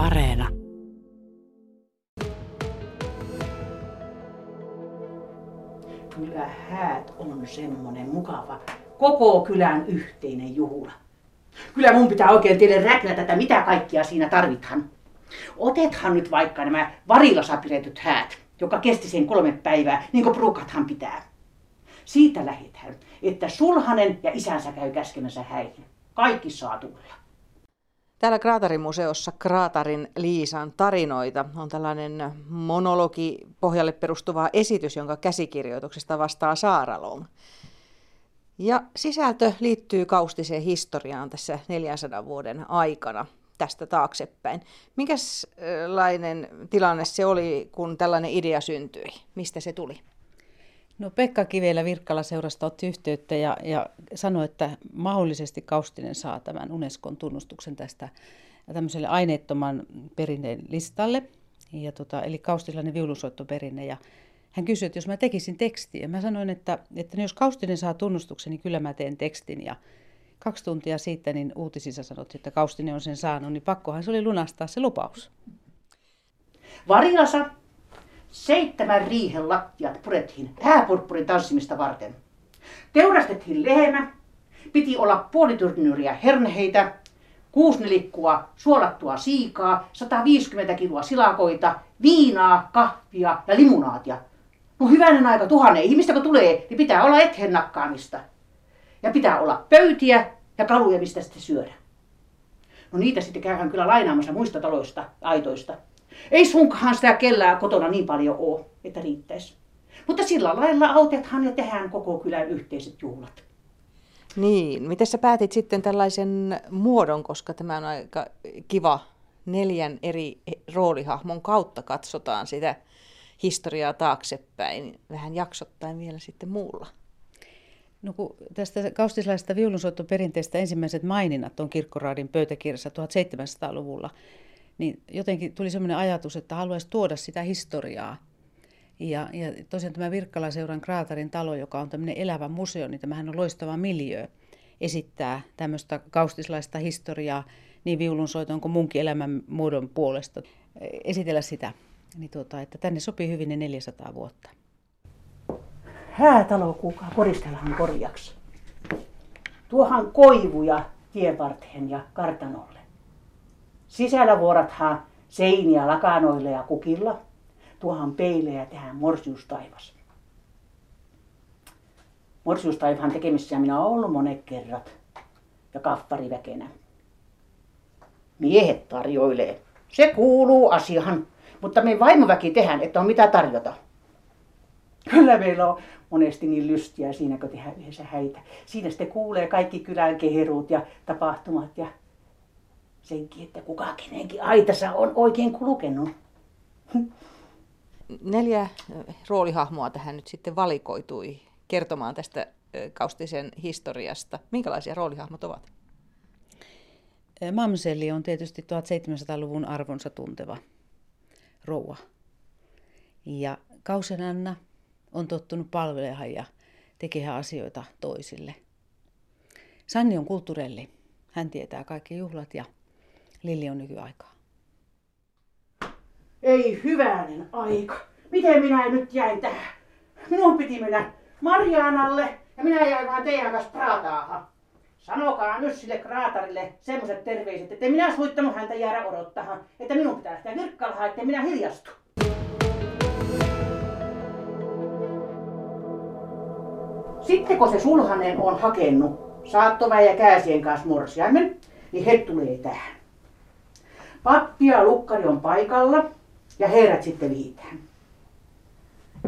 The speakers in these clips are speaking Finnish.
Areena. Kyllä häät on semmonen mukava koko kylän yhteinen juhla. Kyllä mun pitää oikein teille räknätä, että mitä kaikkia siinä tarvitaan. Otethan nyt vaikka nämä varilassa pidetyt häät, joka kesti sen kolme päivää, niin kuin prukathan pitää. Siitä lähdetään, että sulhanen ja isänsä käy käskemässä häihin. Kaikki saa tulla. Täällä Kraatarin museossa Kraatarin Liisan tarinoita on tällainen monologi pohjalle perustuva esitys, jonka käsikirjoituksesta vastaa Saaralong. Ja sisältö liittyy kaustiseen historiaan tässä 400 vuoden aikana tästä taaksepäin. Minkälainen tilanne se oli, kun tällainen idea syntyi? Mistä se tuli? No Pekka Kivelä Virkkala seurasta otti yhteyttä ja, ja sanoi, että mahdollisesti Kaustinen saa tämän Unescon tunnustuksen tästä tämmöiselle aineettoman perinneen listalle. Ja tota, eli kaustilainen viulusoittoperinne. Ja hän kysyi, että jos mä tekisin tekstin. Ja mä sanoin, että, että jos Kaustinen saa tunnustuksen, niin kyllä mä teen tekstin. Ja kaksi tuntia siitä niin uutisissa sanottiin, että Kaustinen on sen saanut, niin pakkohan se oli lunastaa se lupaus. Varilasa seitsemän riihen lattiat purettiin hääpurppurin tanssimista varten. Teurastettiin lehmä, piti olla puoli turnyriä herneheitä, kuusi nelikkua suolattua siikaa, 150 kiloa silakoita, viinaa, kahvia ja limunaatia. No hyvänen aika tuhannen ihmistä kun tulee, niin pitää olla ethen nakkaamista. Ja pitää olla pöytiä ja kaluja, mistä sitten syödä. No niitä sitten käydään kyllä lainaamassa muista taloista, aitoista. Ei sunkaan sitä kellää kotona niin paljon ole, että riittäisi. Mutta sillä lailla autethan ja tehdään koko kylän yhteiset juhlat. Niin, miten sä päätit sitten tällaisen muodon, koska tämä on aika kiva neljän eri roolihahmon kautta katsotaan sitä historiaa taaksepäin, vähän jaksottaen vielä sitten muulla. No kun tästä kaustislaista viulunsoittoperinteestä ensimmäiset maininnat on kirkkoraadin pöytäkirjassa 1700-luvulla, niin jotenkin tuli sellainen ajatus, että haluaisi tuoda sitä historiaa. Ja, ja tosiaan tämä Virkkalaseuran Kraatarin talo, joka on tämmöinen elävä museo, niin tämähän on loistava miljö esittää tämmöistä kaustislaista historiaa niin viulunsoiton kuin munkin elämän muodon puolesta. Esitellä sitä, niin tuota, että tänne sopii hyvin ne 400 vuotta. Häätalo kuulkaa koristellaan korjaksi. Tuohan koivuja tienvarteen ja kartanolle. Sisällä vuorathan seiniä lakanoille ja kukilla. Tuohan peilejä tähän morsiustaivas. Morsiustaivahan tekemissä minä olen ollut monet kerrat ja kaffariväkenä. Miehet tarjoilee. Se kuuluu asiaan, mutta me vaimoväki tehdään, että on mitä tarjota. Kyllä meillä on monesti niin lystiä siinä, kun tehdään yhdessä häitä. Siinä sitten kuulee kaikki kylän keheruut ja tapahtumat ja senkin, että kuka kenenkin aitassa on oikein kulkenut. Neljä roolihahmoa tähän nyt sitten valikoitui kertomaan tästä Kaustisen historiasta. Minkälaisia roolihahmot ovat? Mamselli on tietysti 1700-luvun arvonsa tunteva rouva. Ja Kausenanna on tottunut palvelemaan ja tekemään asioita toisille. Sanni on kulttuurelli. Hän tietää kaikki juhlat ja Lilli on nykyaikaa. Ei hyvänen aika. Miten minä nyt jäin tähän? Minun piti mennä Marianalle ja minä jäin vaan teidän kanssa praataahan. Sanokaa nyt sille kraatarille semmoiset terveiset, että minä suittanut häntä jäädä odottamaan, että minun pitää lähteä virkkalhaan, että minä hiljastu. Sitten kun se sulhanen on hakenut saattoväen ja kääsien kanssa morsiaimen, niin he tulee tähän. Pappi ja lukkari on paikalla ja herrat sitten viitään.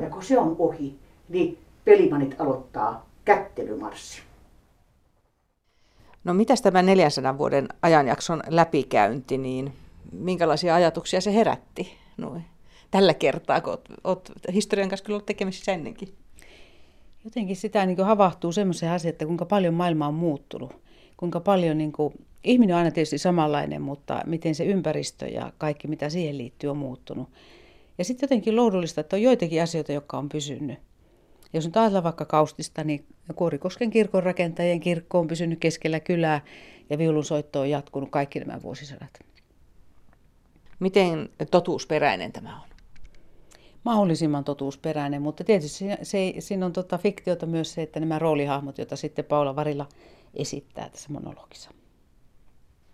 Ja kun se on ohi, niin pelimanit aloittaa kättelymarssi. No mitäs tämä 400 vuoden ajanjakson läpikäynti, niin minkälaisia ajatuksia se herätti noin? tällä kertaa, kun olet, olet historian kanssa kyllä ollut tekemisissä ennenkin? Jotenkin sitä niin havahtuu semmoisen asian, että kuinka paljon maailma on muuttunut. Kuinka paljon niin kuin, ihminen on aina tietysti samanlainen, mutta miten se ympäristö ja kaikki mitä siihen liittyy on muuttunut. Ja sitten jotenkin lohdullista, että on joitakin asioita, jotka on pysynyt. Jos nyt ajatellaan vaikka Kaustista, niin Kuorikosken kirkon rakentajien kirkko on pysynyt keskellä kylää ja viulunsoitto on jatkunut kaikki nämä vuosisadat. Miten totuusperäinen tämä on? mahdollisimman totuusperäinen, mutta tietysti se, se, siinä on tota fiktiota myös se, että nämä roolihahmot, joita sitten Paula Varilla esittää tässä monologissa.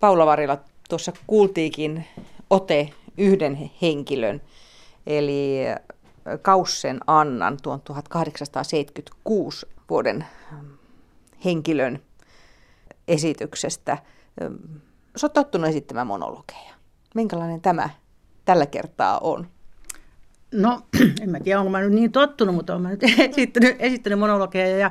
Paula Varila tuossa kuultiikin ote yhden henkilön, eli Kaussen Annan tuon 1876 vuoden henkilön esityksestä. Sä oot tottunut esittämään monologeja. Minkälainen tämä tällä kertaa on? No, en mä tiedä, onko mä nyt niin tottunut, mutta olen mä nyt esittänyt, esittänyt monologeja ja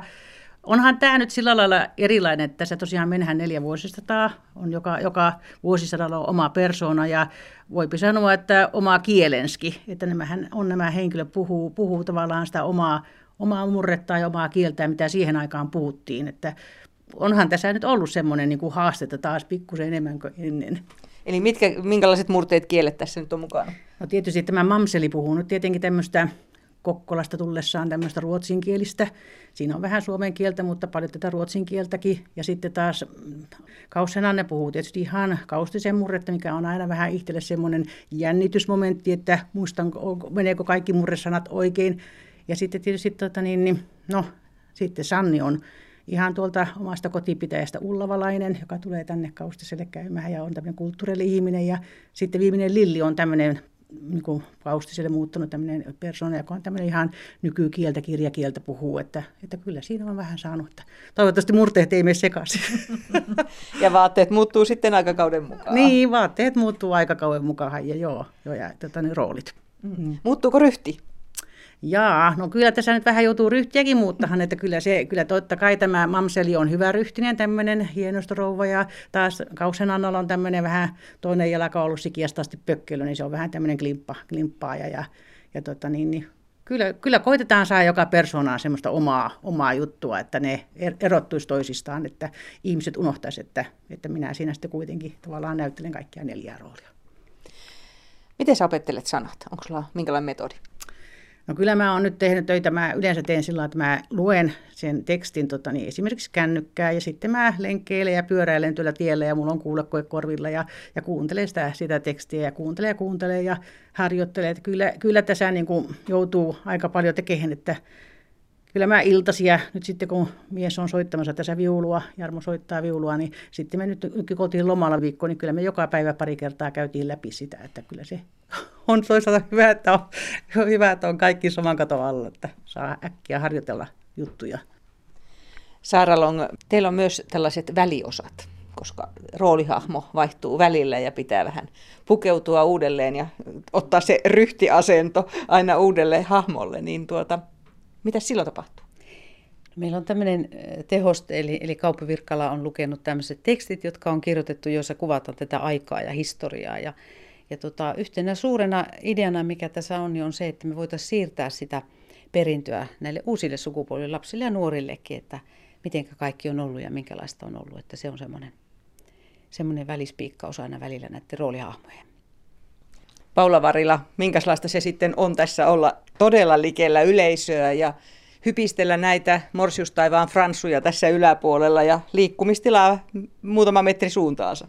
onhan tämä nyt sillä lailla erilainen, että tässä tosiaan mennään neljä vuosisataa, on joka, joka vuosisadalla on oma persona ja voipi sanoa, että oma kielenski, että nämähän on nämä henkilöt puhuu, puhuu tavallaan sitä omaa, omaa murrettaa ja omaa kieltään, mitä siihen aikaan puhuttiin, että onhan tässä nyt ollut semmoinen niin kuin haastetta taas pikkusen enemmän kuin ennen. Eli mitkä, minkälaiset murteet kielet tässä nyt on mukana? No tietysti tämä Mamseli puhuu nyt tietenkin tämmöistä Kokkolasta tullessaan tämmöistä ruotsinkielistä. Siinä on vähän suomen kieltä, mutta paljon tätä ruotsin kieltäkin. Ja sitten taas Kaussen Anne puhuu tietysti ihan kaustisen murretta, mikä on aina vähän itselle semmoinen jännitysmomentti, että muistan, meneekö kaikki murresanat oikein. Ja sitten tietysti, tota niin, niin, no, sitten Sanni on ihan tuolta omasta kotipitäjästä Ullavalainen, joka tulee tänne Kaustiselle käymään ja on tämmöinen kulttuurili-ihminen. Ja sitten viimeinen Lilli on tämmöinen niin kuin Kaustiselle muuttunut tämmöinen persona, joka on tämmöinen ihan nykykieltä, kirjakieltä puhuu, että, että kyllä siinä on vähän saanut, että toivottavasti murteet ei mene sekaisin. ja vaatteet muuttuu sitten aikakauden mukaan. Niin, vaatteet muuttuu aikakauden mukaan ja joo, joo ja tota, niin roolit. Mm. Muuttuuko ryhti? Jaa, no kyllä tässä nyt vähän joutuu ryhtiäkin muuttahan, että kyllä, se, kyllä totta kai tämä mamseli on hyvä ryhtinen, tämmöinen hienostorouva ja taas Kausen Annalla on tämmöinen vähän toinen jalka ollut sikiasta asti pökkelö, niin se on vähän tämmöinen klimppa, klimppaaja ja, ja tota niin, niin kyllä, kyllä koitetaan saa joka persoonaan semmoista omaa, omaa juttua, että ne er, erottuisi toisistaan, että ihmiset unohtaisi, että, että minä siinä sitten kuitenkin tavallaan näyttelen kaikkia neljää roolia. Miten sä opettelet sanat? Onko sulla minkälainen metodi? No kyllä mä oon nyt tehnyt töitä, mä yleensä teen sillä että mä luen sen tekstin tota, niin esimerkiksi kännykkää ja sitten mä lenkkeilen ja pyöräilen tuolla tiellä ja mulla on kuulekoe korvilla ja, ja kuuntelen sitä, sitä tekstiä ja kuuntelen ja kuuntelen ja harjoittelen. Että kyllä, kyllä tässä niin kuin joutuu aika paljon tekemään, että kyllä mä iltasia, nyt sitten kun mies on soittamassa tässä viulua, Jarmo soittaa viulua, niin sitten me nyt, oltiin lomalla viikko, niin kyllä me joka päivä pari kertaa käytiin läpi sitä, että kyllä se on toisaalta hyvä, että on, hyvä, että on kaikki saman katon alla, että saa äkkiä harjoitella juttuja. Saara Long, teillä on myös tällaiset väliosat, koska roolihahmo vaihtuu välillä ja pitää vähän pukeutua uudelleen ja ottaa se ryhtiasento aina uudelle hahmolle, niin tuota, mitä silloin tapahtuu? Meillä on tämmöinen tehoste, eli, eli Kauppi Virkkala on lukenut tämmöiset tekstit, jotka on kirjoitettu, joissa kuvataan tätä aikaa ja historiaa. Ja, ja tota, yhtenä suurena ideana, mikä tässä on, niin on se, että me voitaisiin siirtää sitä perintöä näille uusille sukupolville, lapsille ja nuorillekin, että miten kaikki on ollut ja minkälaista on ollut. Että se on semmoinen, semmoinen välispiikkaus aina välillä näiden roolihahmojen. Paula Varila, minkälaista se sitten on tässä olla todella likellä yleisöä ja hypistellä näitä morsiustaivaan franssuja tässä yläpuolella ja liikkumistilaa muutama metri suuntaansa?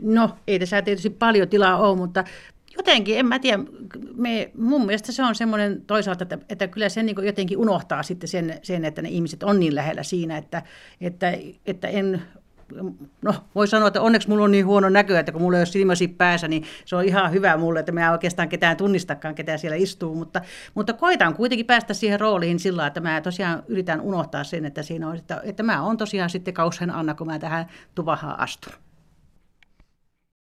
No, ei tässä tietysti paljon tilaa ole, mutta jotenkin, en mä tiedä, me, mun mielestä se on semmoinen toisaalta, että, että kyllä se niin jotenkin unohtaa sitten sen, sen, että ne ihmiset on niin lähellä siinä, että, että, että en no voi sanoa, että onneksi mulla on niin huono näkö, että kun mulla ei ole silmäsi päässä, niin se on ihan hyvä mulle, että mä oikeastaan ketään tunnistakaan, ketä siellä istuu, mutta, mutta koitan kuitenkin päästä siihen rooliin sillä että mä tosiaan yritän unohtaa sen, että siinä on, että, että mä oon tosiaan sitten Kausen Anna, kun mä tähän tuvahaan astun.